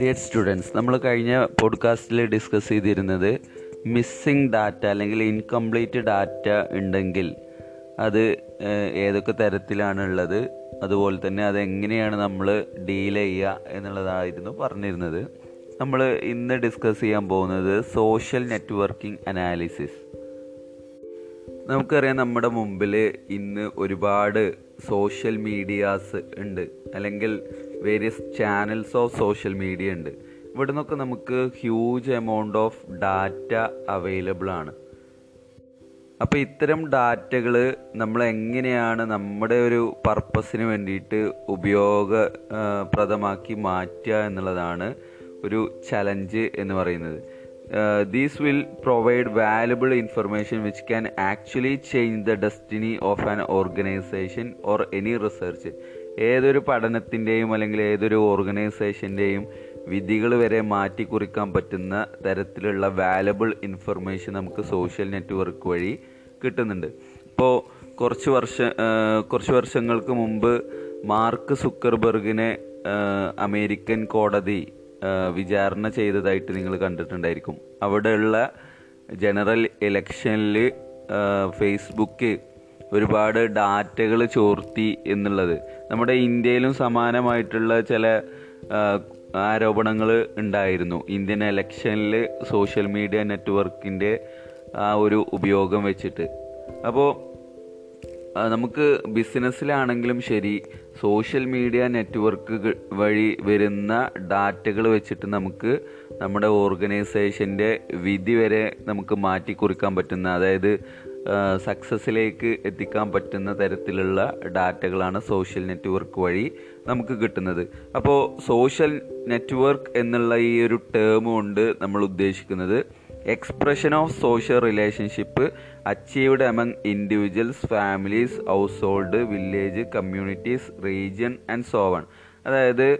Dear students നമ്മൾ കഴിഞ്ഞ പോഡ്കാസ്റ്റിൽ ഡിസ്കസ് ചെയ്തിരുന്നത് മിസ്സിംഗ് ഡാറ്റ അല്ലെങ്കിൽ ഇൻകംപ്ലീറ്റ് ഡാറ്റ ഉണ്ടെങ്കിൽ അത് ഏതൊക്കെ തരത്തിലാണുള്ളത് അതുപോലെ തന്നെ അതെങ്ങനെയാണ് നമ്മൾ ഡീൽ ചെയ്യുക എന്നുള്ളതായിരുന്നു പറഞ്ഞിരുന്നത്. നമ്മൾ ഇന്ന് ഡിസ്കസ് ചെയ്യാൻ പോകുന്നത് സോഷ്യൽ നെറ്റ്വർക്കിംഗ് അനാലിസിസ് നമുക്കറിയാം നമ്മുടെ മുമ്പിൽ ഇന്ന് ഒരുപാട് സോഷ്യൽ മീഡിയാസ് ഉണ്ട്. അല്ലെങ്കിൽ various channels of social media ഉണ്ട്. ഇവിടെ നിന്നൊക്കെ നമുക്ക് huge amount of data available ആണ്. അപ്പോൾ ഇത്തരം ഡാറ്റകൾ നമ്മൾ എങ്ങനെയാണ് നമ്മുടെ ഒരു പർപ്പസിന് വേണ്ടിയിട്ട് ഉപയോഗപ്രദമാക്കി മാറ്റുക എന്നുള്ളതാണ് ഒരു ചലഞ്ച് എന്ന് പറയുന്നത്. These will provide valuable information which can actually change the destiny of an organization or any research ഏതൊരു പഠനത്തിന്റെയും അല്ലെങ്കിൽ ഏതൊരു ഓർഗനൈസേഷന്റെയും വിധികൾ വരെ മാറ്റി കുറിക്കാൻ പറ്റുന്ന തരത്തിലുള്ള വാലബിൾ ഇൻഫർമേഷൻ നമുക്ക് സോഷ്യൽ നെറ്റ്വർക്ക് വഴി കിട്ടുന്നുണ്ട്. ഇപ്പോൾ കുറച്ച് വർഷ ആ, കുറച്ച് വർഷങ്ങൾക്ക് മുമ്പ് മാർക്ക് സുക്കർബർഗിനെ അമേരിക്കൻ കോടതി വിചാരണ ചെയ്തതായിട്ട് നിങ്ങൾ കണ്ടിട്ടുണ്ടായിരിക്കും. അവിടെയുള്ള ജനറൽ ഇലക്ഷനിൽ ഫേസ്ബുക്ക് ഒരുപാട് ഡാറ്റകൾ ചോർത്തി എന്നുള്ളത്. നമ്മുടെ ഇന്ത്യയിലും സമാനമായിട്ടുള്ള ചില ആരോപണങ്ങൾ ഉണ്ടായിരുന്നു. ഇന്ത്യൻ ഇലക്ഷനിൽ സോഷ്യൽ മീഡിയ നെറ്റ്വർക്കിന്റെ ആ ഒരു ഉപയോഗം വെച്ചിട്ട്. അപ്പോൾ നമുക്ക് ബിസിനസ്സിലാണെങ്കിലും ശരി സോഷ്യൽ മീഡിയ നെറ്റ്വർക്ക് വഴി വരുന്ന ഡാറ്റകൾ വെച്ചിട്ട് നമുക്ക് നമ്മുടെ ഓർഗനൈസേഷന്റെ വിധി വരെ നമുക്ക് മാറ്റി കുറിക്കാൻ പറ്റുന്ന അതായത് സക്സസ്സിലേക്ക് എത്തിക്കാൻ പറ്റുന്ന തരത്തിലുള്ള ഡാറ്റകളാണ് സോഷ്യൽ നെറ്റ്വർക്ക് വഴി നമുക്ക് കിട്ടുന്നത്. അപ്പോൾ സോഷ്യൽ നെറ്റ്വർക്ക് എന്നുള്ള ഈ ഒരു ടേം കൊണ്ട് നമ്മൾ ഉദ്ദേശിക്കുന്നത് expression of social relationship achieved among individuals families household village communities region and so on അതായത്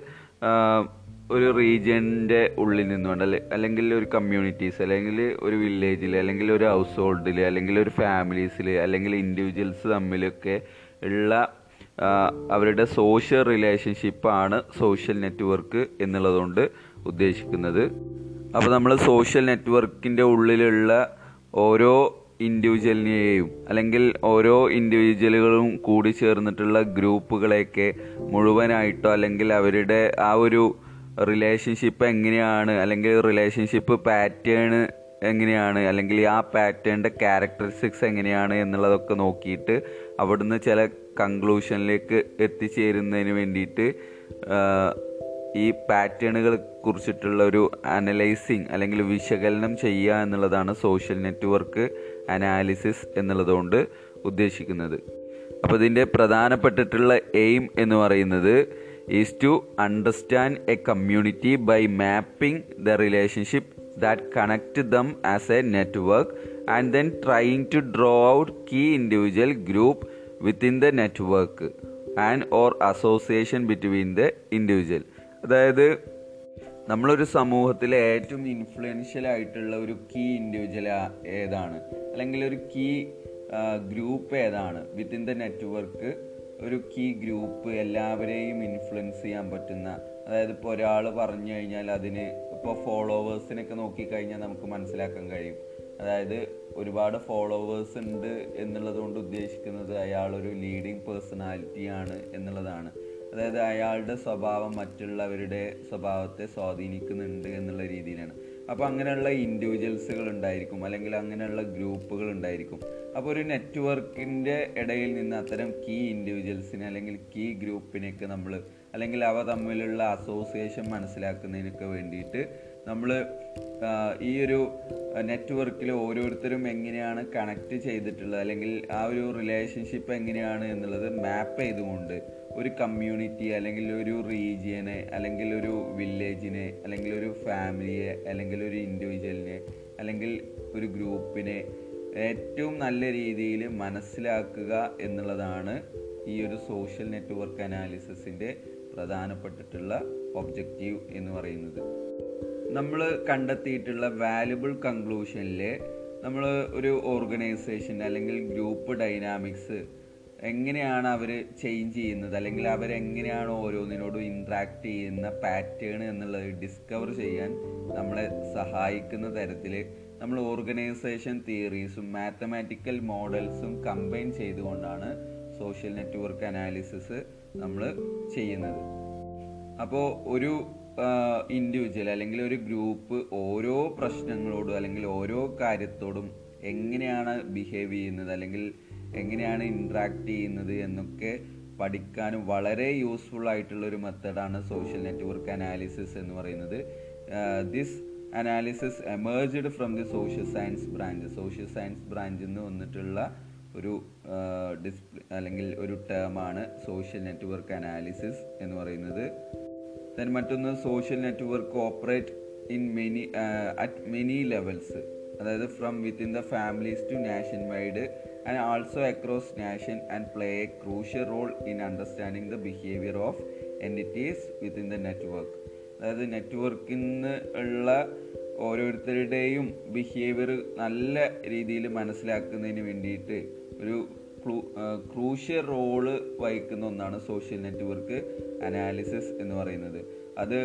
ഒരു റീജിയന്റെ ഉള്ളിൽ നിന്നുകൊണ്ട് അല്ലെ അല്ലെങ്കിൽ ഒരു കമ്മ്യൂണിറ്റീസ് അല്ലെങ്കിൽ ഒരു വില്ലേജിൽ അല്ലെങ്കിൽ ഒരു ഹൗസ് ഹോൾഡിൽ അല്ലെങ്കിൽ ഒരു ഫാമിലീസിൽ അല്ലെങ്കിൽ ഇൻഡിവിജ്വൽസ് തമ്മിലൊക്കെ ഉള്ള അവരുടെ സോഷ്യൽ റിലേഷൻഷിപ്പാണ് സോഷ്യൽ നെറ്റ്വർക്ക് എന്നുള്ളതുകൊണ്ട് ഉദ്ദേശിക്കുന്നത്. അപ്പോൾ നമ്മൾ സോഷ്യൽ നെറ്റ്വർക്കിന്റെ ഉള്ളിലുള്ള ഓരോ ഇൻഡിവിജ്വലിനെയും അല്ലെങ്കിൽ ഓരോ ഇൻഡിവിജ്വലുകളും കൂടി ചേർന്നിട്ടുള്ള ഗ്രൂപ്പുകളെയൊക്കെ മുഴുവനായിട്ടോ അല്ലെങ്കിൽ അവരുടെ ആ ഒരു റിലേഷൻഷിപ്പ് എങ്ങനെയാണ് അല്ലെങ്കിൽ റിലേഷൻഷിപ്പ് പാറ്റേൺ എങ്ങനെയാണ് അല്ലെങ്കിൽ ആ പാറ്റേണിന്റെ ക്യാരക്ടറിസ്റ്റിക്സ് എങ്ങനെയാണ് എന്നുള്ളതൊക്കെ നോക്കിയിട്ട് അവിടുന്ന് ചില കൺക്ലൂഷനിലേക്ക് എത്തിച്ചേരുന്നതിന് വേണ്ടിയിട്ട് ഈ പാറ്റേണുകളെ കുറിച്ചിട്ടുള്ള ഒരു അനലൈസിങ് അല്ലെങ്കിൽ വിശകലനം ചെയ്യുക എന്നുള്ളതാണ് സോഷ്യൽ നെറ്റ്വർക്ക് അനാലിസിസ് എന്നുള്ളതുകൊണ്ട് ഉദ്ദേശിക്കുന്നത്. അപ്പോൾ ഇതിന്റെ പ്രധാനപ്പെട്ടിട്ടുള്ള എയിം എന്ന് പറയുന്നത് is to understand a community by mapping the relationship that connect them as a network and then trying to draw out key individual group within the network and or association between the individual അതായത് നമ്മളൊരു സമൂഹത്തിലെ ഏറ്റവും influential ആയിട്ടുള്ള ഒരു key individual ഏതാണ്? അല്ലെങ്കിൽ ഒരു key group ഏതാണ്? വിത്തിൻ ദ നെറ്റ്വർക്ക് ഒരു കീ ഗ്രൂപ്പ് എല്ലാവരെയും ഇൻഫ്ലുവൻസ് ചെയ്യാൻ പറ്റുന്ന അതായത് ഇപ്പോൾ ഒരാൾ പറഞ്ഞു കഴിഞ്ഞാൽ അതിന് ഇപ്പോൾ ഫോളോവേഴ്സിനൊക്കെ നോക്കിക്കഴിഞ്ഞാൽ നമുക്ക് മനസ്സിലാക്കാൻ കഴിയും. അതായത് ഒരുപാട് ഫോളോവേഴ്സ് ഉണ്ട് എന്നുള്ളതുകൊണ്ട് ഉദ്ദേശിക്കുന്നത് അയാളൊരു ലീഡിങ് പേഴ്സണാലിറ്റിയാണ് എന്നുള്ളതാണ്. അതായത് അയാളുടെ സ്വഭാവം മറ്റുള്ളവരുടെ സ്വഭാവത്തെ സ്വാധീനിക്കുന്നുണ്ട് എന്നുള്ള രീതിയിലാണ്. അപ്പോൾ അങ്ങനെയുള്ള ഇൻഡിവിജ്വൽസുകൾ ഉണ്ടായിരിക്കും അല്ലെങ്കിൽ അങ്ങനെയുള്ള ഗ്രൂപ്പുകൾ ഉണ്ടായിരിക്കും. അപ്പോൾ ഒരു നെറ്റ്വർക്കിന്റെ ഇടയിൽ നിന്ന് അത്തരം കീ ഇൻഡിവിജ്വൽസിനെ അല്ലെങ്കിൽ കീ ഗ്രൂപ്പിനെയൊക്കെ നമ്മൾ അല്ലെങ്കിൽ അവ തമ്മിലുള്ള അസോസിയേഷൻ മനസ്സിലാക്കുന്നതിനൊക്കെ വേണ്ടിയിട്ട് നമ്മൾ ഈ ഒരു നെറ്റ്വർക്കിൽ ഓരോരുത്തരും എങ്ങനെയാണ് കണക്ട് ചെയ്തിട്ടുള്ളത് അല്ലെങ്കിൽ ആ ഒരു റിലേഷൻഷിപ്പ് എങ്ങനെയാണ് എന്നുള്ളത് മാപ്പ് ചെയ്തുകൊണ്ട് ഒരു കമ്മ്യൂണിറ്റി അല്ലെങ്കിൽ ഒരു റീജിയനെ അല്ലെങ്കിൽ ഒരു വില്ലേജിനെ അല്ലെങ്കിൽ ഒരു ഫാമിലിയെ അല്ലെങ്കിൽ ഒരു ഇൻഡിവിജ്വലിനെ അല്ലെങ്കിൽ ഒരു ഗ്രൂപ്പിനെ ഏറ്റവും നല്ല രീതിയിൽ മനസ്സിലാക്കുക എന്നുള്ളതാണ് ഈ ഒരു സോഷ്യൽ നെറ്റ്വർക്ക് അനാലിസിസിന്റെ പ്രധാനപ്പെട്ടിട്ടുള്ള ഒബ്ജക്റ്റീവ് എന്ന് പറയുന്നത്. നമ്മൾ കണ്ടെത്തിയിട്ടുള്ള വാല്യുബിൾ കൺക്ലൂഷനിൽ നമ്മൾ ഒരു ഓർഗനൈസേഷൻ അല്ലെങ്കിൽ ഗ്രൂപ്പ് ഡൈനാമിക്സ് എങ്ങനെയാണ് അവർ ചേഞ്ച് ചെയ്യുന്നത്? അല്ലെങ്കിൽ അവരെങ്ങനെയാണ് ഓരോന്നിനോടും ഇൻട്രാക്ട് ചെയ്യുന്ന പാറ്റേൺ എന്നുള്ളത് ഡിസ്കവർ ചെയ്യാൻ നമ്മളെ സഹായിക്കുന്ന തരത്തിൽ നമ്മൾ ഓർഗനൈസേഷൻ തിയറീസും മാത്തമാറ്റിക്കൽ മോഡൽസും കമ്പൈൻ ചെയ്തുകൊണ്ടാണ് സോഷ്യൽ നെറ്റ്വർക്ക് അനാലിസിസ് നമ്മൾ ചെയ്യുന്നത്. അപ്പോൾ ഒരു ഇൻഡിവിജ്വൽ അല്ലെങ്കിൽ ഒരു ഗ്രൂപ്പ് ഓരോ പ്രശ്നങ്ങളോടും അല്ലെങ്കിൽ ഓരോ കാര്യത്തോടും എങ്ങനെയാണ് ബിഹേവ് ചെയ്യുന്നത്? അല്ലെങ്കിൽ എങ്ങനെയാണ് ഇൻട്രാക്ട് ചെയ്യുന്നത് എന്നൊക്കെ പഠിക്കാനും വളരെ യൂസ്ഫുൾ ആയിട്ടുള്ള ഒരു മെത്തഡാണ് സോഷ്യൽ നെറ്റ്വർക്ക് അനാലിസിസ് എന്ന് പറയുന്നത്. This analysis emerged from the social science branch social science ബ്രാഞ്ചിൽ നിന്ന് വന്നിട്ടുള്ള ഒരു ഡിസ്പ്ലേ അല്ലെങ്കിൽ ഒരു ടേമാണ് സോഷ്യൽ നെറ്റ്വർക്ക് അനാലിസിസ് എന്ന് പറയുന്നത്. ദെൻ മറ്റൊന്ന് social network operate in many at many levels അതായത് from within the families to nationwide and also across nation and play a crucial role in understanding the behaviour of entities within the network അതായത് നെറ്റ്വർക്കിൽ നിന്ന് ഉള്ള ഓരോരുത്തരുടെയും behaviour നല്ല രീതിയിൽ മനസ്സിലാക്കുന്നതിന് വേണ്ടിയിട്ട് ഒരു ക്രൂഷ്യൽ റോൾ വഹിക്കുന്ന ഒന്നാണ് സോഷ്യൽ നെറ്റ്വർക്ക് അനാലിസിസ് എന്ന് പറയുന്നത്. അത്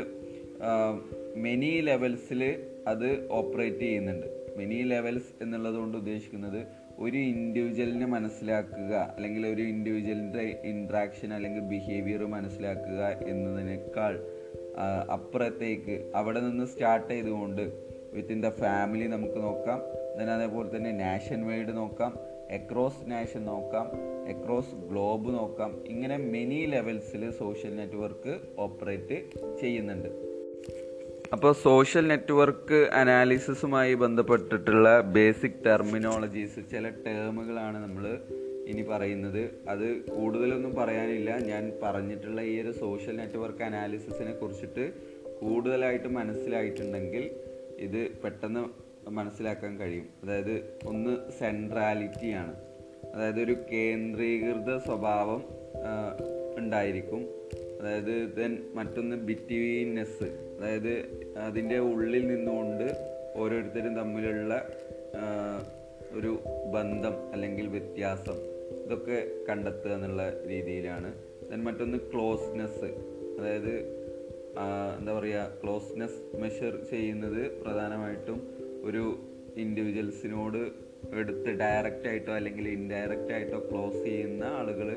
മെനി ലെവൽസിൽ അത് ഓപ്പറേറ്റ് ചെയ്യുന്നുണ്ട്. മെനി ലെവൽസ് എന്നുള്ളതുകൊണ്ട് ഉദ്ദേശിക്കുന്നത് ഒരു ഇൻഡിവിജ്വലിനെ മനസ്സിലാക്കുക അല്ലെങ്കിൽ ഒരു ഇൻഡിവിജ്വലിന്റെ ഇൻട്രാക്ഷൻ അല്ലെങ്കിൽ ബിഹേവിയർ മനസ്സിലാക്കുക എന്നതിനേക്കാൾ അപ്പുറത്തേക്ക് അവിടെ നിന്ന് സ്റ്റാർട്ട് ചെയ്തുകൊണ്ട് വിത്തിൻ ദ ഫാമിലി നമുക്ക് നോക്കാം. ദൻ അതേപോലെ തന്നെ നാഷൻ വൈഡ് നോക്കാം. എക്രോസ് നാഷൻ നോക്കാം. എക്രോസ് ഗ്ലോബ് നോക്കാം. ഇങ്ങനെ മെനി ലെവൽസിൽ സോഷ്യൽ നെറ്റ്വർക്ക് ഓപ്പറേറ്റ് ചെയ്യുന്നുണ്ട്. അപ്പോൾ സോഷ്യൽ നെറ്റ്വർക്ക് അനാലിസിസുമായി ബന്ധപ്പെട്ടിട്ടുള്ള ബേസിക് ടെർമിനോളജീസ് ചില ടേമുകളാണ് നമ്മൾ ഇനി പറയുന്നത്. അത് കൂടുതലൊന്നും പറയാനില്ല. ഞാൻ പറഞ്ഞിട്ടുള്ള ഈ ഒരു സോഷ്യൽ നെറ്റ്വർക്ക് അനാലിസിസിനെ കുറിച്ചിട്ട് കൂടുതലായിട്ട് മനസ്സിലായിട്ടുണ്ടെങ്കിൽ ഇത് പെട്ടെന്ന് മനസ്സിലാക്കാൻ കഴിയും. അതായത് ഒന്ന് സെൻട്രാലിറ്റിയാണ് അതായത് ഒരു കേന്ദ്രീകൃത സ്വഭാവം ഉണ്ടായിരിക്കും. അതായത് ദെൻ മറ്റൊന്ന് ബിറ്റ്വീനെസ് അതായത് അതിന്റെ ഉള്ളിൽ നിന്നുകൊണ്ട് ഓരോരുത്തരും തമ്മിലുള്ള ഒരു ബന്ധം അല്ലെങ്കിൽ വ്യത്യാസം ഇതൊക്കെ കണ്ടെത്തുക എന്നുള്ള രീതിയിലാണ്. ദെൻ മറ്റൊന്ന് ക്ലോസ്നെസ് അതായത് എന്താ പറയുക ക്ലോസ്നെസ് മെഷർ ചെയ്യുന്നത് പ്രധാനമായിട്ടും ഒരു ഇൻഡിവിജ്വൽസിനോട് എടുത്ത് ഡയറക്റ്റ് ആയിട്ടോ അല്ലെങ്കിൽ ഇൻഡയറക്റ്റ് ആയിട്ടോ ക്ലോസ് ചെയ്യുന്ന ആളുകൾ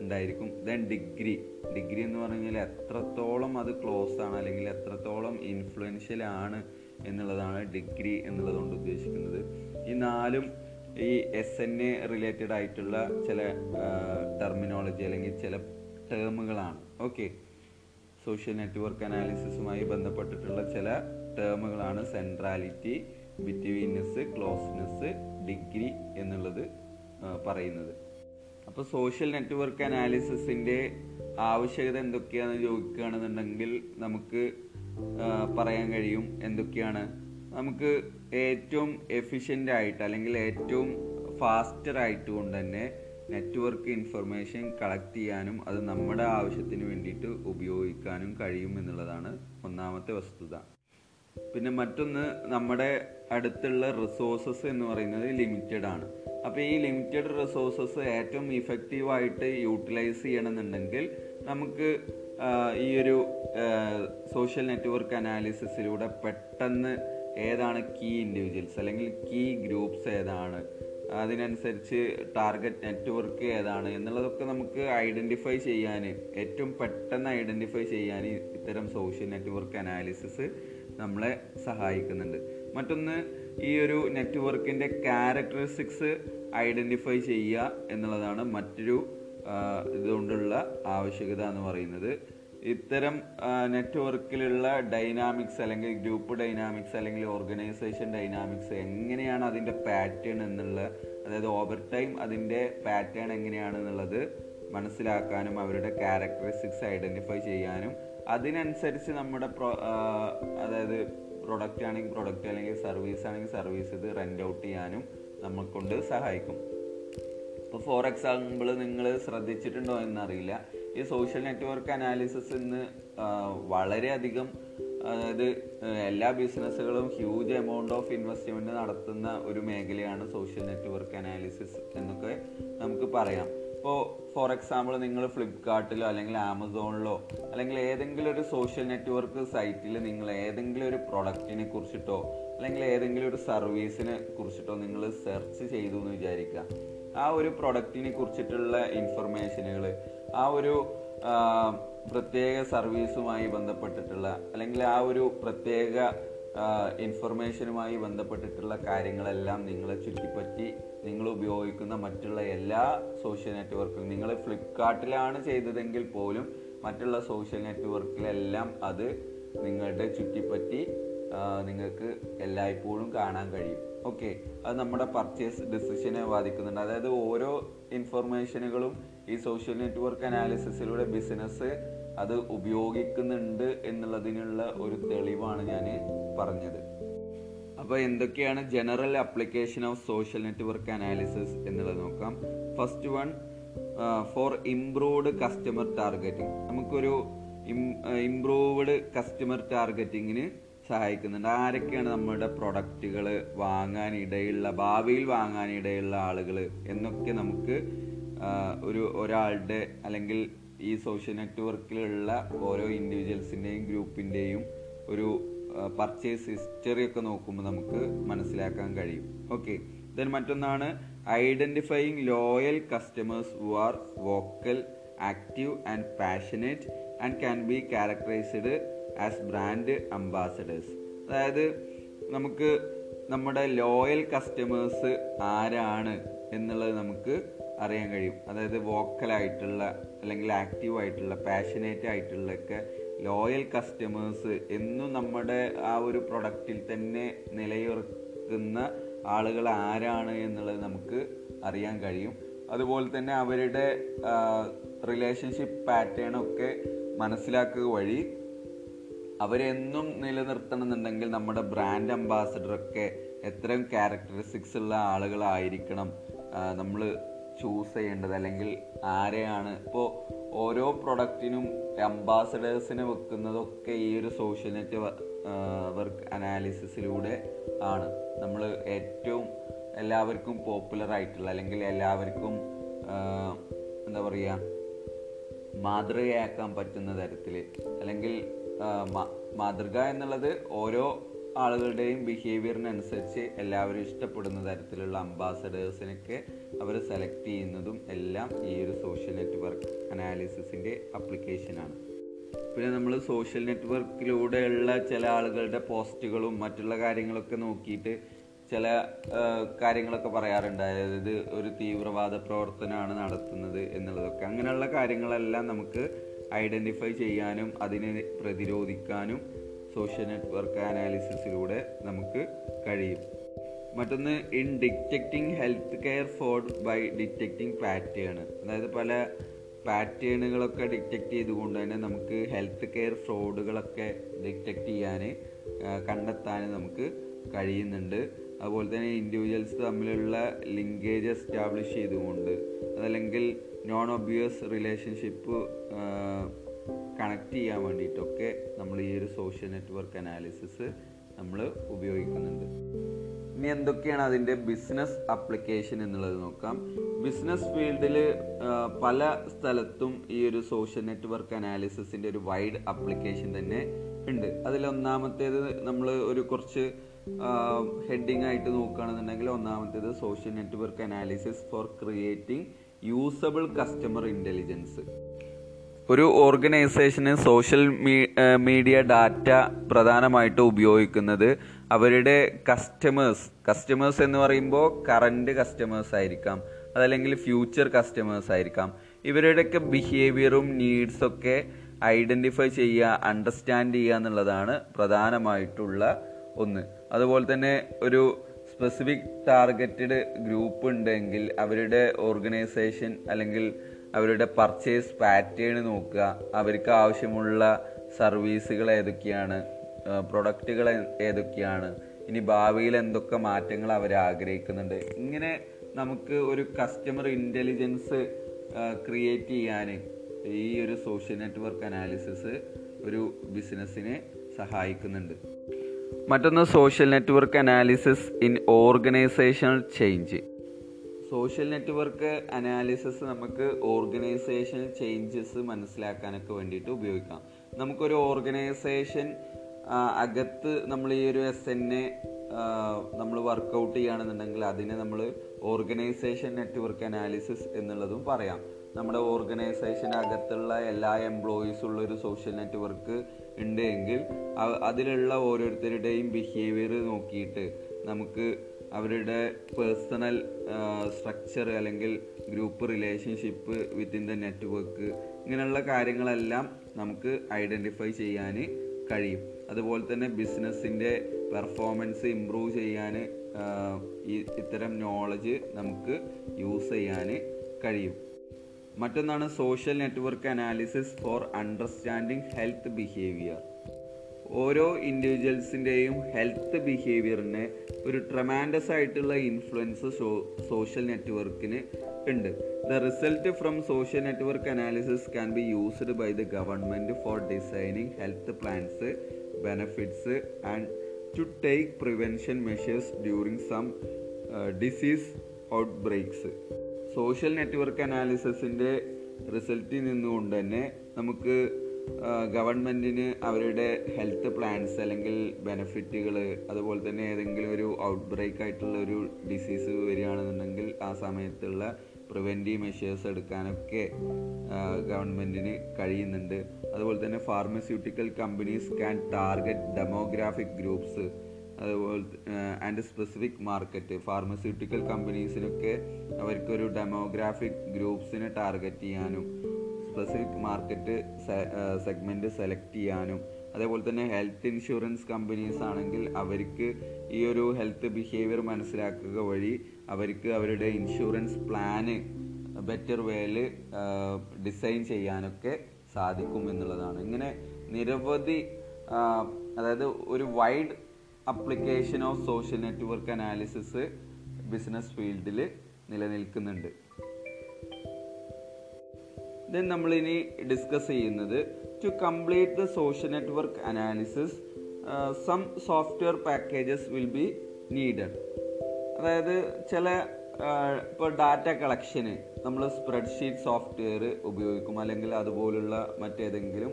ഉണ്ടായിരിക്കും. ദെൻ ഡിഗ്രി ഡിഗ്രി എന്ന് പറഞ്ഞാൽ എത്രത്തോളം അത് ക്ലോസ് ആണ് അല്ലെങ്കിൽ എത്രത്തോളം ഇൻഫ്ലുവൻഷ്യൽ ആണ് എന്നുള്ളതാണ് ഡിഗ്രി എന്നുള്ളത് കൊണ്ട് ഉദ്ദേശിക്കുന്നത്. ഈ നാലും ഈ എസ് എൻ എ റിലേറ്റഡ് ആയിട്ടുള്ള ചില ടെർമിനോളജി അല്ലെങ്കിൽ ചില ടേമുകളാണ് ഓക്കെ സോഷ്യൽ നെറ്റ്വർക്ക് അനാലിസിസുമായി ബന്ധപ്പെട്ടിട്ടുള്ള ചില ടേമുകളാണ് സെൻട്രാലിറ്റി ബിറ്റ്വീനസ് ക്ലോസ്നെസ് ഡിഗ്രി എന്നുള്ളത് പറയുന്നത്. അപ്പോൾ സോഷ്യൽ നെറ്റ്വർക്ക് അനാലിസിസിന്റെ ആവശ്യകത എന്തൊക്കെയാണെന്ന് ചോദിക്കുകയാണെന്നുണ്ടെങ്കിൽ നമുക്ക് പറയാൻ കഴിയും എന്തൊക്കെയാണ്. നമുക്ക് ഏറ്റവും എഫിഷ്യന്റ് ആയിട്ട് അല്ലെങ്കിൽ ഏറ്റവും ഫാസ്റ്റർ ആയിട്ടുകൊണ്ട് തന്നെ നെറ്റ്വർക്ക് ഇൻഫർമേഷൻ കളക്ട് ചെയ്യാനും അത് നമ്മുടെ ആവശ്യത്തിന് വേണ്ടിയിട്ട് ഉപയോഗിക്കാനും കഴിയും എന്നുള്ളതാണ് ഒന്നാമത്തെ വസ്തുത. പിന്നെ മറ്റൊന്ന് നമ്മുടെ അടുത്തുള്ള റിസോഴ്സസ് എന്ന് പറയുന്നത് ലിമിറ്റഡ് ആണ്. അപ്പോൾ ഈ ലിമിറ്റഡ് റിസോഴ്സസ് ഏറ്റവും ഇഫക്റ്റീവായിട്ട് യൂട്ടിലൈസ് ചെയ്യണമെന്നുണ്ടെങ്കിൽ നമുക്ക് ഈ ഒരു സോഷ്യൽ നെറ്റ്വർക്ക് അനാലിസിസിലൂടെ പെട്ടെന്ന് ഏതാണ് കീ ഇൻഡിവിജ്വൽസ് അല്ലെങ്കിൽ കീ ഗ്രൂപ്പ്സ് ഏതാണ് അതിനനുസരിച്ച് ടാർഗറ്റ് നെറ്റ്വർക്ക് ഏതാണ് എന്നുള്ളതൊക്കെ നമുക്ക് ഐഡന്റിഫൈ ചെയ്യാൻ ഏറ്റവും പെട്ടെന്ന് ഐഡന്റിഫൈ ചെയ്യാൻ ഇത്തരം സോഷ്യൽ നെറ്റ്വർക്ക് അനാലിസിസ് നമ്മളെ സഹായിക്കുന്നുണ്ട്. മറ്റൊന്ന് ഈ ഒരു നെറ്റ്വർക്കിന്റെ ക്യാരക്ടറിസ്റ്റിക്സ് ഐഡന്റിഫൈ ചെയ്യുക എന്നുള്ളതാണ് മറ്റൊരു ഇതുകൊണ്ടുള്ള ആവശ്യകത എന്ന് പറയുന്നത്. ഇത്തരം നെറ്റ്വർക്കിലുള്ള ഡൈനാമിക്സ് അല്ലെങ്കിൽ ഗ്രൂപ്പ് ഡൈനാമിക്സ് അല്ലെങ്കിൽ ഓർഗനൈസേഷൻ ഡൈനാമിക്സ് എങ്ങനെയാണ് അതിന്റെ പാറ്റേൺ എന്നുള്ള അതായത് ഓവർ ടൈം അതിന്റെ പാറ്റേൺ എങ്ങനെയാണെന്നുള്ളത് മനസ്സിലാക്കാനും അവരുടെ ക്യാരക്ടറിസ്റ്റിക്സ് ഐഡന്റിഫൈ ചെയ്യാനും. അതിനനുസരിച്ച് നമ്മുടെ അതായത് പ്രൊഡക്റ്റ് ആണെങ്കിൽ പ്രൊഡക്റ്റ് അല്ലെങ്കിൽ സർവീസ് ആണെങ്കിൽ സർവീസ് ഇത് റെന്റ് ഔട്ട് ചെയ്യാനും നമ്മൾക്കൊണ്ട് സഹായിക്കും. ഇപ്പോൾ ഫോർ എക്സാമ്പിൾ നിങ്ങൾ ശ്രദ്ധിച്ചിട്ടുണ്ടോ എന്നറിയില്ല. ഈ സോഷ്യൽ നെറ്റ്വർക്ക് അനാലിസിസ് ഇന്ന് വളരെയധികം അതായത് എല്ലാ ബിസിനസ്സുകളും ഹ്യൂജ് എമൗണ്ട് ഓഫ് ഇൻവെസ്റ്റ്മെന്റ് നടത്തുന്ന ഒരു മേഖലയാണ് സോഷ്യൽ നെറ്റ്വർക്ക് അനാലിസിസ് എന്നൊക്കെ നമുക്ക് പറയാം. ഇപ്പോൾ ഫോർ എക്സാമ്പിൾ നിങ്ങൾ ഫ്ലിപ്കാർട്ടിലോ അല്ലെങ്കിൽ ആമസോണിലോ അല്ലെങ്കിൽ ഏതെങ്കിലും ഒരു സോഷ്യൽ നെറ്റ്വർക്ക് സൈറ്റിൽ നിങ്ങൾ ഏതെങ്കിലും ഒരു പ്രൊഡക്റ്റിനെ കുറിച്ചിട്ടോ അല്ലെങ്കിൽ ഏതെങ്കിലും ഒരു സർവീസിനെ കുറിച്ചിട്ടോ നിങ്ങൾ സെർച്ച് ചെയ്തു എന്ന് വിചാരിക്കുക ആ ഒരു പ്രൊഡക്റ്റിനെ കുറിച്ചിട്ടുള്ള ഇൻഫർമേഷനുകൾ ആ ഒരു പ്രത്യേക സർവീസുമായി ബന്ധപ്പെട്ടിട്ടുള്ള അല്ലെങ്കിൽ ആ ഒരു പ്രത്യേക ഇൻഫർമേഷനുമായി ബന്ധപ്പെട്ടിട്ടുള്ള കാര്യങ്ങളെല്ലാം നിങ്ങളെ ചുറ്റിപ്പറ്റി നിങ്ങൾ ഉപയോഗിക്കുന്ന മറ്റുള്ള എല്ലാ സോഷ്യൽ നെറ്റ്വർക്കും നിങ്ങൾ ഫ്ലിപ്കാർട്ടിലാണ് ചെയ്തതെങ്കിൽ പോലും മറ്റുള്ള സോഷ്യൽ നെറ്റ്വർക്കിലെല്ലാം അത് നിങ്ങളുടെ ചുറ്റിപ്പറ്റി നിങ്ങൾക്ക് എല്ലായ്പ്പോഴും കാണാൻ കഴിയും. ഓക്കെ അത് നമ്മുടെ പർച്ചേസ് ഡിസിഷനെ ബാധിക്കുന്നുണ്ട്. അതായത് ഓരോ ഇൻഫർമേഷനുകളും ഈ സോഷ്യൽ നെറ്റ്വർക്ക് അനാലിസിസിലൂടെ ബിസിനസ് അത് ഉപയോഗിക്കുന്നുണ്ട് എന്നുള്ളതിനുള്ള ഒരു തെളിവാണ് ഞാൻ പറഞ്ഞത്. അപ്പോൾ എന്തൊക്കെയാണ് general application of social network analysis എന്നുള്ളത് നോക്കാം. First one for improved customer targeting നമുക്കൊരു ഇംപ്രൂവ്ഡ് കസ്റ്റമർ ടാർഗറ്റിങ്ങിന് സഹായിക്കുന്നുണ്ട്. ആരൊക്കെയാണ് നമ്മുടെ പ്രൊഡക്റ്റുകൾ വാങ്ങാനിടയുള്ള ഭാവിയിൽ വാങ്ങാനിടയുള്ള ആളുകൾ എന്നൊക്കെ നമുക്ക് ഒരു ഒരാളുടെ അല്ലെങ്കിൽ ഈ സോഷ്യൽ നെറ്റ്വർക്കിലുള്ള ഓരോ ഇൻഡിവിജ്വൽസിന്റെയും ഗ്രൂപ്പിന്റെയും ഒരു പർച്ചേസ് ഹിസ്റ്ററി ഒക്കെ നോക്കുമ്പോൾ നമുക്ക് മനസ്സിലാക്കാൻ കഴിയും. ഓക്കെ ദെൻ മറ്റൊന്നാണ് identifying loyal customers who are vocal active and passionate and can be characterised as brand ambassadors അതായത് നമുക്ക് നമ്മുടെ ലോയൽ കസ്റ്റമേഴ്സ് ആരാണ് എന്നുള്ളത് നമുക്ക് അറിയാൻ കഴിയും. അതായത് വോക്കലായിട്ടുള്ള അല്ലെങ്കിൽ ആക്റ്റീവ് ആയിട്ടുള്ള പാഷനേറ്റ് ആയിട്ടുള്ളൊക്കെ ലോയൽ കസ്റ്റമേഴ്സ് എന്നും നമ്മുടെ ആ ഒരു പ്രൊഡക്റ്റിൽ തന്നെ നിലയുറക്കുന്ന ആളുകൾ ആരാണ് എന്നുള്ളത് നമുക്ക് അറിയാൻ കഴിയും. അതുപോലെ തന്നെ അവരുടെ റിലേഷൻഷിപ്പ് പാറ്റേൺ ഒക്കെ മനസ്സിലാക്കുക വഴി അവരെന്നും നിലനിർത്തണമെന്നുണ്ടെങ്കിൽ നമ്മുടെ ബ്രാൻഡ് അംബാസഡറൊക്കെ എത്രയും ക്യാരക്ടറിസ്റ്റിക്സ് ഉള്ള ആളുകളായിരിക്കണം. നമ്മൾ ചൂസ് ചെയ്യേണ്ടത്? അല്ലെങ്കിൽ ആരെയാണ്? ഇപ്പോൾ ഓരോ പ്രൊഡക്റ്റിനും അംബാസഡേഴ്സിനെ വെക്കുന്നതൊക്കെ ഈ ഒരു സോഷ്യൽ നെറ്റ് വർക്ക് അനാലിസിസിലൂടെ ആണ്. നമ്മൾ ഏറ്റവും എല്ലാവർക്കും പോപ്പുലർ ആയിട്ടുള്ള അല്ലെങ്കിൽ എല്ലാവർക്കും എന്താ പറയുക മാതൃകയാക്കാൻ പറ്റുന്ന തരത്തിൽ അല്ലെങ്കിൽ മാതൃക എന്നുള്ളത് ഓരോ ആളുകളുടെയും ബിഹേവിയറിനനുസരിച്ച് എല്ലാവരും ഇഷ്ടപ്പെടുന്ന തരത്തിലുള്ള അംബാസഡേഴ്സിനൊക്കെ അവർ സെലക്ട് ചെയ്യുന്നതും എല്ലാം ഈ ഒരു സോഷ്യൽ നെറ്റ്വർക്ക് അനാലിസിസിന്റെ അപ്ലിക്കേഷനാണ് പിന്നെ നമ്മൾ സോഷ്യൽ നെറ്റ്വർക്കിലൂടെയുള്ള ചില ആളുകളുടെ പോസ്റ്റുകളും മറ്റുള്ള കാര്യങ്ങളൊക്കെ നോക്കിയിട്ട് ചില കാര്യങ്ങളൊക്കെ പറയാറുണ്ട്. അതായത് ഒരു തീവ്രവാദ പ്രവർത്തനമാണ് നടത്തുന്നത് എന്നുള്ളതൊക്കെ. അങ്ങനെയുള്ള കാര്യങ്ങളെല്ലാം നമുക്ക് ഐഡന്റിഫൈ ചെയ്യാനും അതിനെ പ്രതിരോധിക്കാനും സോഷ്യൽ നെറ്റ്വർക്ക് അനാലിസിസിലൂടെ നമുക്ക് കഴിയും. മറ്റൊന്ന് in detecting health care fraud by detecting pattern അതായത് പല പാറ്റേണുകളൊക്കെ ഡിറ്റക്റ്റ് ചെയ്തുകൊണ്ട് തന്നെ നമുക്ക് ഹെൽത്ത് കെയർ ഫ്രോഡുകളൊക്കെ ഡിറ്റക്റ്റ് ചെയ്യാൻ കണ്ടെത്താൻ നമുക്ക് കഴിയുന്നുണ്ട്. അതുപോലെ തന്നെ ഇൻഡിവിജ്വൽസ് തമ്മിലുള്ള ലിങ്കേജ് എസ്റ്റാബ്ലിഷ് ചെയ്തുകൊണ്ട് അതല്ലെങ്കിൽ നോൺ ഒബ്വിയസ് റിലേഷൻഷിപ്പ് കണക്ട് ചെയ്യാൻ വേണ്ടിയിട്ടൊക്കെ നമ്മൾ ഈ ഒരു സോഷ്യൽ നെറ്റ്വർക്ക് അനാലിസിസ് നമ്മൾ ഉപയോഗിക്കുന്നുണ്ട്. ഇനി എന്തൊക്കെയാണ് അതിന്റെ ബിസിനസ് അപ്ലിക്കേഷൻ എന്നുള്ളത് നോക്കാം. ബിസിനസ് ഫീൽഡിൽ പല സ്ഥലത്തും ഈ ഒരു സോഷ്യൽ നെറ്റ്വർക്ക് അനാലിസിസിന്റെ ഒരു വൈഡ് അപ്ലിക്കേഷൻ തന്നെ ഉണ്ട്. അതിലൊന്നാമത്തേത് നമ്മൾ ഒരു കുറച്ച് ഹെഡിങ് ആയിട്ട് നോക്കുകയാണെന്നുണ്ടെങ്കിൽ ഒന്നാമത്തേത് social network analysis for creating usable customer intelligence ഒരു ഓർഗനൈസേഷന് സോഷ്യൽ മീഡിയ ഡാറ്റ പ്രധാനമായിട്ട് ഉപയോഗിക്കുന്നത് അവരുടെ കസ്റ്റമേഴ്സ്. കസ്റ്റമേഴ്സ് എന്ന് പറയുമ്പോൾ കറണ്ട് കസ്റ്റമേഴ്സ് ആയിരിക്കാം. അതല്ലെങ്കിൽ ഫ്യൂച്ചർ കസ്റ്റമേഴ്സ് ആയിരിക്കാം. ഇവരുടെയൊക്കെ ബിഹേവിയറും നീഡ്സൊക്കെ ഐഡന്റിഫൈ ചെയ്യുക അണ്ടർസ്റ്റാൻഡ് ചെയ്യുക എന്നുള്ളതാണ് പ്രധാനമായിട്ടുള്ള ഒന്ന്. അതുപോലെ തന്നെ ഒരു സ്പെസിഫിക് ടാർഗറ്റഡ് ഗ്രൂപ്പ് ഉണ്ടെങ്കിൽ അവരുടെ ഓർഗനൈസേഷൻ അല്ലെങ്കിൽ അവരുടെ പർച്ചേസ് പാറ്റേൺ നോക്കുക. അവർക്ക് ആവശ്യമുള്ള സർവീസുകൾ ഏതൊക്കെയാണ് പ്രൊഡക്റ്റുകൾ ഏതൊക്കെയാണ് ഇനി ഭാവിയിൽ എന്തൊക്കെ മാറ്റങ്ങൾ അവർ ആഗ്രഹിക്കുന്നുണ്ട്. ഇങ്ങനെ നമുക്ക് ഒരു കസ്റ്റമർ ഇന്റലിജൻസ് ക്രിയേറ്റ് ചെയ്യാൻ ഈ ഒരു സോഷ്യൽ നെറ്റ്വർക്ക് അനാലിസിസ് ഒരു ബിസിനസ്സിനെ സഹായിക്കുന്നുണ്ട്. മറ്റൊന്ന് social network analysis in organisational change social network analysis നമുക്ക് ഓർഗനൈസേഷൻ ചേഞ്ചസ് മനസ്സിലാക്കാനൊക്കെ വേണ്ടിയിട്ട് ഉപയോഗിക്കാം. നമുക്കൊരു ഓർഗനൈസേഷൻ അകത്ത് നമ്മൾ ഈ ഒരു എസ് എൻ എ നമ്മൾ വർക്കൗട്ട് ചെയ്യുകയാണെന്നുണ്ടെങ്കിൽ അതിനെ നമ്മൾ ഓർഗനൈസേഷൻ നെറ്റ്വർക്ക് അനാലിസിസ് എന്നുള്ളതും പറയാം. നമ്മുടെ ഓർഗനൈസേഷൻ അകത്തുള്ള എല്ലാ എംപ്ലോയീസ് ഉള്ള ഒരു സോഷ്യൽ നെറ്റ്വർക്ക് ഉണ്ട് എങ്കിൽ അതിലുള്ള ഓരോരുത്തരുടെയും ബിഹേവിയർ നോക്കിയിട്ട് നമുക്ക് അവരുടെ പേഴ്സണൽ സ്ട്രക്ചർ അല്ലെങ്കിൽ group relationship within the network ഇങ്ങനെയുള്ള കാര്യങ്ങളെല്ലാം നമുക്ക് ഐഡന്റിഫൈ ചെയ്യാൻ കഴിയും. അതുപോലെ തന്നെ ബിസിനസ്സിന്റെ പെർഫോമൻസ് ഇമ്പ്രൂവ് ചെയ്യാൻ ഈ ഇത്തരം നോളജ് നമുക്ക് യൂസ് ചെയ്യാൻ കഴിയും. മറ്റൊന്നാണ് social network analysis for understanding health behaviour ഓരോ ഇൻഡിവിജ്വൽസിന്റെയും ഹെൽത്ത് ബിഹേവിയറിനെ ഒരു ട്രമാൻഡസ് ആയിട്ടുള്ള ഇൻഫ്ലുവൻസ് സോഷ്യൽ നെറ്റ്വർക്കിന് ഉണ്ട്. The result from social network analysis can be used by the government for designing health plans benefits and to take prevention measures during some disease outbreaks social network അനാലിസിസിന്റെ റിസൾട്ടിൽ നിന്നുകൊണ്ട് തന്നെ നമുക്ക് ഗവൺമെന്റിന് അവരുടെ ഹെൽത്ത് പ്ലാൻസ് അല്ലെങ്കിൽ ബെനഫിറ്റുകൾ അതുപോലെ തന്നെ ഏതെങ്കിലും ഒരു ഔട്ട് ബ്രേക്ക് ആയിട്ടുള്ള ഒരു ഡിസീസ് വരികയാണെന്നുണ്ടെങ്കിൽ ആ സമയത്തുള്ള പ്രിവെന്റീവ് മെഷേഴ്സ് എടുക്കാനൊക്കെ ഗവൺമെന്റിന് കഴിയുന്നുണ്ട്. അതുപോലെ തന്നെ pharmaceutical companies can target demographic groups അതുപോലെ ആൻഡ് സ്പെസിഫിക് മാർക്കറ്റ് ഫാർമസ്യൂട്ടിക്കൽ കമ്പനീസിനൊക്കെ അവർക്കൊരു ഡെമോഗ്രാഫിക് ഗ്രൂപ്പ്സിനെ ടാർഗറ്റ് ചെയ്യാനും സ്പെസിഫിക് മാർക്കറ്റ് സെഗ്മെന്റ് സെലക്ട് ചെയ്യാനും അതേപോലെ തന്നെ ഹെൽത്ത് ഇൻഷുറൻസ് കമ്പനീസ് ആണെങ്കിൽ അവർക്ക് ഈ ഒരു ഹെൽത്ത് ബിഹേവിയർ മനസ്സിലാക്കുക വഴി അവർക്ക് അവരുടെ ഇൻഷുറൻസ് പ്ലാന് ബെറ്റർ വേയിൽ ഡിസൈൻ ചെയ്യാനൊക്കെ സാധിക്കും എന്നുള്ളതാണ്. ഇങ്ങനെ നിരവധി അതായത് ഒരു wide application of social network analysis business ഫീൽഡിൽ നിലനിൽക്കുന്നുണ്ട്. ദെൻ നമ്മളിനി ഡിസ്കസ് ചെയ്യുന്നത് to complete the social network analysis some software packages will be needed അതായത് ചില ഇപ്പോൾ ഡാറ്റ കളക്ഷന് നമ്മൾ സ്പ്രെഡ്ഷീറ്റ് സോഫ്റ്റ്വെയർ ഉപയോഗിക്കും. അല്ലെങ്കിൽ അതുപോലുള്ള മറ്റേതെങ്കിലും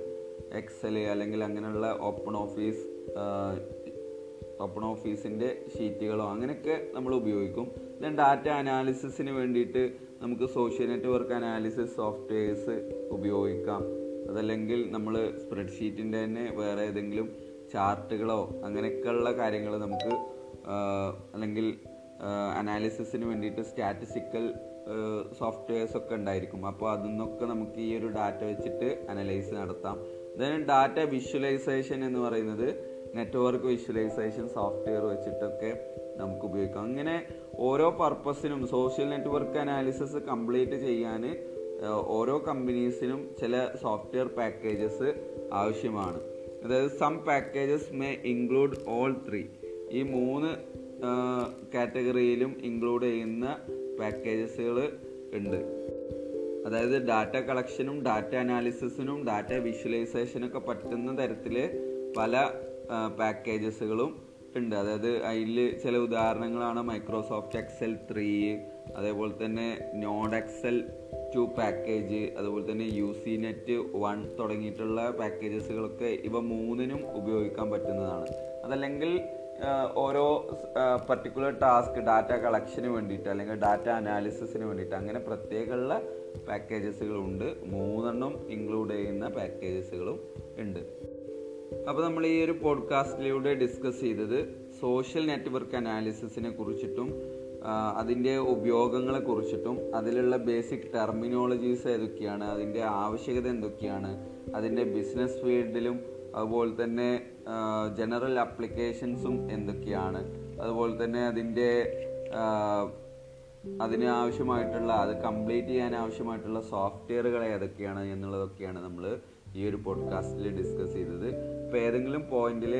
എക്സൽ അല്ലെങ്കിൽ അങ്ങനെയുള്ള ഓപ്പൺ ഓഫീസ് ഓപ്പൺ ഓഫീസിന്റെ ഷീറ്റുകളോ അങ്ങനെയൊക്കെ നമ്മൾ ഉപയോഗിക്കും. ദെൻ ഡാറ്റ അനാലിസിസിന് വേണ്ടിയിട്ട് നമുക്ക് സോഷ്യൽ നെറ്റ്വർക്ക് അനാലിസിസ് സോഫ്റ്റ്വെയർസ് ഉപയോഗിക്കാം. അതല്ലെങ്കിൽ നമ്മൾ സ്പ്രെഡ്ഷീറ്റിന്റെ തന്നെ വേറെ ഏതെങ്കിലും ചാർട്ടുകളോ അങ്ങനെയൊക്കെയുള്ള കാര്യങ്ങൾ നമുക്ക് അല്ലെങ്കിൽ അനാലിസിസിന് വേണ്ടിയിട്ട് സ്റ്റാറ്റിസ്റ്റിക്കൽ സോഫ്റ്റ്വെയർസ് ഒക്കെ ഉണ്ടായിരിക്കും. അപ്പോൾ അതിൽ നിന്നൊക്കെ നമുക്ക് ഈ ഒരു ഡാറ്റ വെച്ചിട്ട് അനലൈസ് നടത്താം. ദെൻ ഡാറ്റ വിഷ്വലൈസേഷൻ എന്ന് പറയുന്നത് നെറ്റ്വർക്ക് വിഷ്വലൈസേഷൻ സോഫ്റ്റ്വെയർ വെച്ചിട്ടൊക്കെ നമുക്ക് ഉപയോഗിക്കാം. അങ്ങനെ ഓരോ പർപ്പസിനും സോഷ്യൽ നെറ്റ്വർക്ക് അനാലിസിസ് കംപ്ലീറ്റ് ചെയ്യാൻ ഓരോ കമ്പനീസിനും ചില സോഫ്റ്റ്വെയർ പാക്കേജസ് ആവശ്യമാണ്. അതായത് some packages may include all three ഈ മൂന്ന് കാറ്റഗറിയിലും ഇൻക്ലൂഡ് ചെയ്യുന്ന പാക്കേജസുകൾ ഉണ്ട്. അതായത് ഡാറ്റ കളക്ഷനും ഡാറ്റ അനാലിസിസിനും ഡാറ്റ വിഷ്വലൈസേഷനൊക്കെ പറ്റുന്ന തരത്തിൽ പല പാക്കേജസുകളും ഉണ്ട്. അതായത് അതിൽ ചില ഉദാഹരണങ്ങളാണ് മൈക്രോസോഫ്റ്റ് എക്സൽ ത്രീ അതേപോലെ തന്നെ നോഡ് എക്സൽ ടു പാക്കേജ് അതുപോലെ തന്നെ യു സി നെറ്റ് വൺ തുടങ്ങിയിട്ടുള്ള പാക്കേജസുകളൊക്കെ ഇവ മൂന്നിനും ഉപയോഗിക്കാൻ പറ്റുന്നതാണ്. അതല്ലെങ്കിൽ ഓരോ പർട്ടിക്കുലർ ടാസ്ക് ഡാറ്റ കളക്ഷന് വേണ്ടിയിട്ട് അല്ലെങ്കിൽ ഡാറ്റ അനാലിസിസിന് വേണ്ടിയിട്ട് അങ്ങനെ പ്രത്യേകമുള്ള പാക്കേജസുകളുണ്ട് മൂന്നെണ്ണം ഇൻക്ലൂഡ് ചെയ്യുന്ന പാക്കേജസുകളും ഉണ്ട്. അപ്പോൾ നമ്മൾ ഈ ഒരു പോഡ്കാസ്റ്റിലൂടെ ഡിസ്കസ് ചെയ്തത് സോഷ്യൽ നെറ്റ്വർക്ക് അനാലിസിസിനെ കുറിച്ചിട്ടും അതിന്റെ ഉപയോഗങ്ങളെ കുറിച്ചിട്ടും അതിലുള്ള ബേസിക് ടെർമിനോളജീസ് ഏതൊക്കെയാണ് അതിന്റെ ആവശ്യകത എന്തൊക്കെയാണ് അതിന്റെ ബിസിനസ് ഫീൽഡിലും അതുപോലെ തന്നെ ജനറൽ അപ്ലിക്കേഷൻസും എന്തൊക്കെയാണ് അതുപോലെ തന്നെ അതിന്റെ അതിന് ആവശ്യമായിട്ടുള്ള അത് കംപ്ലീറ്റ് ചെയ്യാൻ ആവശ്യമായിട്ടുള്ള സോഫ്റ്റ്വെയറുകൾ ഏതൊക്കെയാണ് എന്നുള്ളതൊക്കെയാണ് നമ്മൾ ഈ ഒരു പോഡ്കാസ്റ്റിൽ ഡിസ്കസ് ചെയ്തത്. ഇപ്പോൾ ഏതെങ്കിലും പോയിന്റിൽ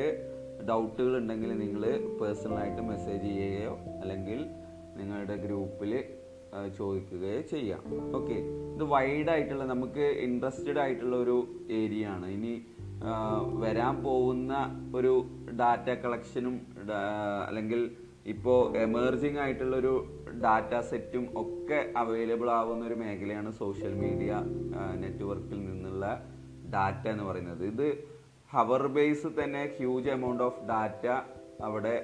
ഡൗട്ടുകൾ ഉണ്ടെങ്കിൽ നിങ്ങൾ പേഴ്സണലായിട്ട് മെസ്സേജ് ചെയ്യുകയോ അല്ലെങ്കിൽ നിങ്ങളുടെ ഗ്രൂപ്പിൽ ചോദിക്കുകയോ ചെയ്യാം. ഓക്കെ ഇത് വൈഡ് ആയിട്ടുള്ള നമുക്ക് ഇൻട്രസ്റ്റഡ് ആയിട്ടുള്ള ഒരു ഏരിയ ആണ്. ഇനി വരാൻ പോകുന്ന ഒരു ഡാറ്റ കളക്ഷനും അല്ലെങ്കിൽ ഇപ്പോൾ എമേർജിങ് ആയിട്ടുള്ളൊരു ഡാറ്റ സെറ്റും ഒക്കെ അവൈലബിൾ ആവുന്ന ഒരു മേഖലയാണ് സോഷ്യൽ മീഡിയ നെറ്റ്വർക്കിൽ നിന്നുള്ള ഡാറ്റ എന്ന് പറയുന്നത്. ഇത് ഹവർ ബേസ് തന്നെ ഹ്യൂജ് എമൗണ്ട് ഓഫ് ഡാറ്റ അവിടെ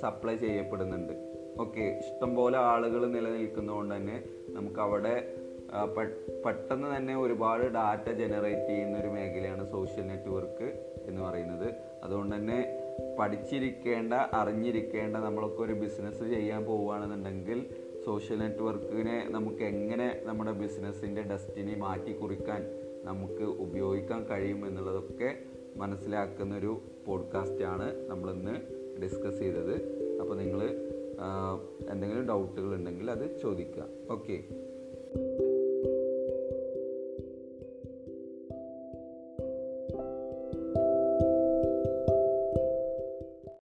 സപ്ലൈ ചെയ്യപ്പെടുന്നുണ്ട്. ഓക്കെ ഇഷ്ടംപോലെ ആളുകൾ നിലനിൽക്കുന്നതുകൊണ്ട് തന്നെ നമുക്ക് അവിടെ പെട്ടെന്ന് തന്നെ ഒരുപാട് ഡാറ്റ ജനറേറ്റ് ചെയ്യുന്ന ഒരു മേഖലയാണ് സോഷ്യൽ നെറ്റ്വർക്ക് എന്ന് പറയുന്നത്. അതുകൊണ്ട് തന്നെ പഠിച്ചിരിക്കേണ്ട അറിഞ്ഞിരിക്കേണ്ട നമ്മളൊക്കെ ഒരു ബിസിനസ് ചെയ്യാൻ പോവുകയാണെന്നുണ്ടെങ്കിൽ സോഷ്യൽ നെറ്റ്വർക്കിനെ നമുക്ക് എങ്ങനെ നമ്മുടെ ബിസിനസ്സിന്റെ ഡെസ്റ്റിനി മാറ്റി കുറിക്കാൻ നമുക്ക് ഉപയോഗിക്കാൻ കഴിയും എന്നുള്ളതൊക്കെ മനസ്സിലാക്കുന്ന ഒരു പോഡ്കാസ്റ്റാണ് നമ്മളിന്ന് ഡിസ്കസ് ചെയ്തത്. അപ്പോൾ നിങ്ങൾ എന്തെങ്കിലും ഡൗട്ടുകൾ ഉണ്ടെങ്കിൽ അത് ചോദിക്കുക. ഓക്കെ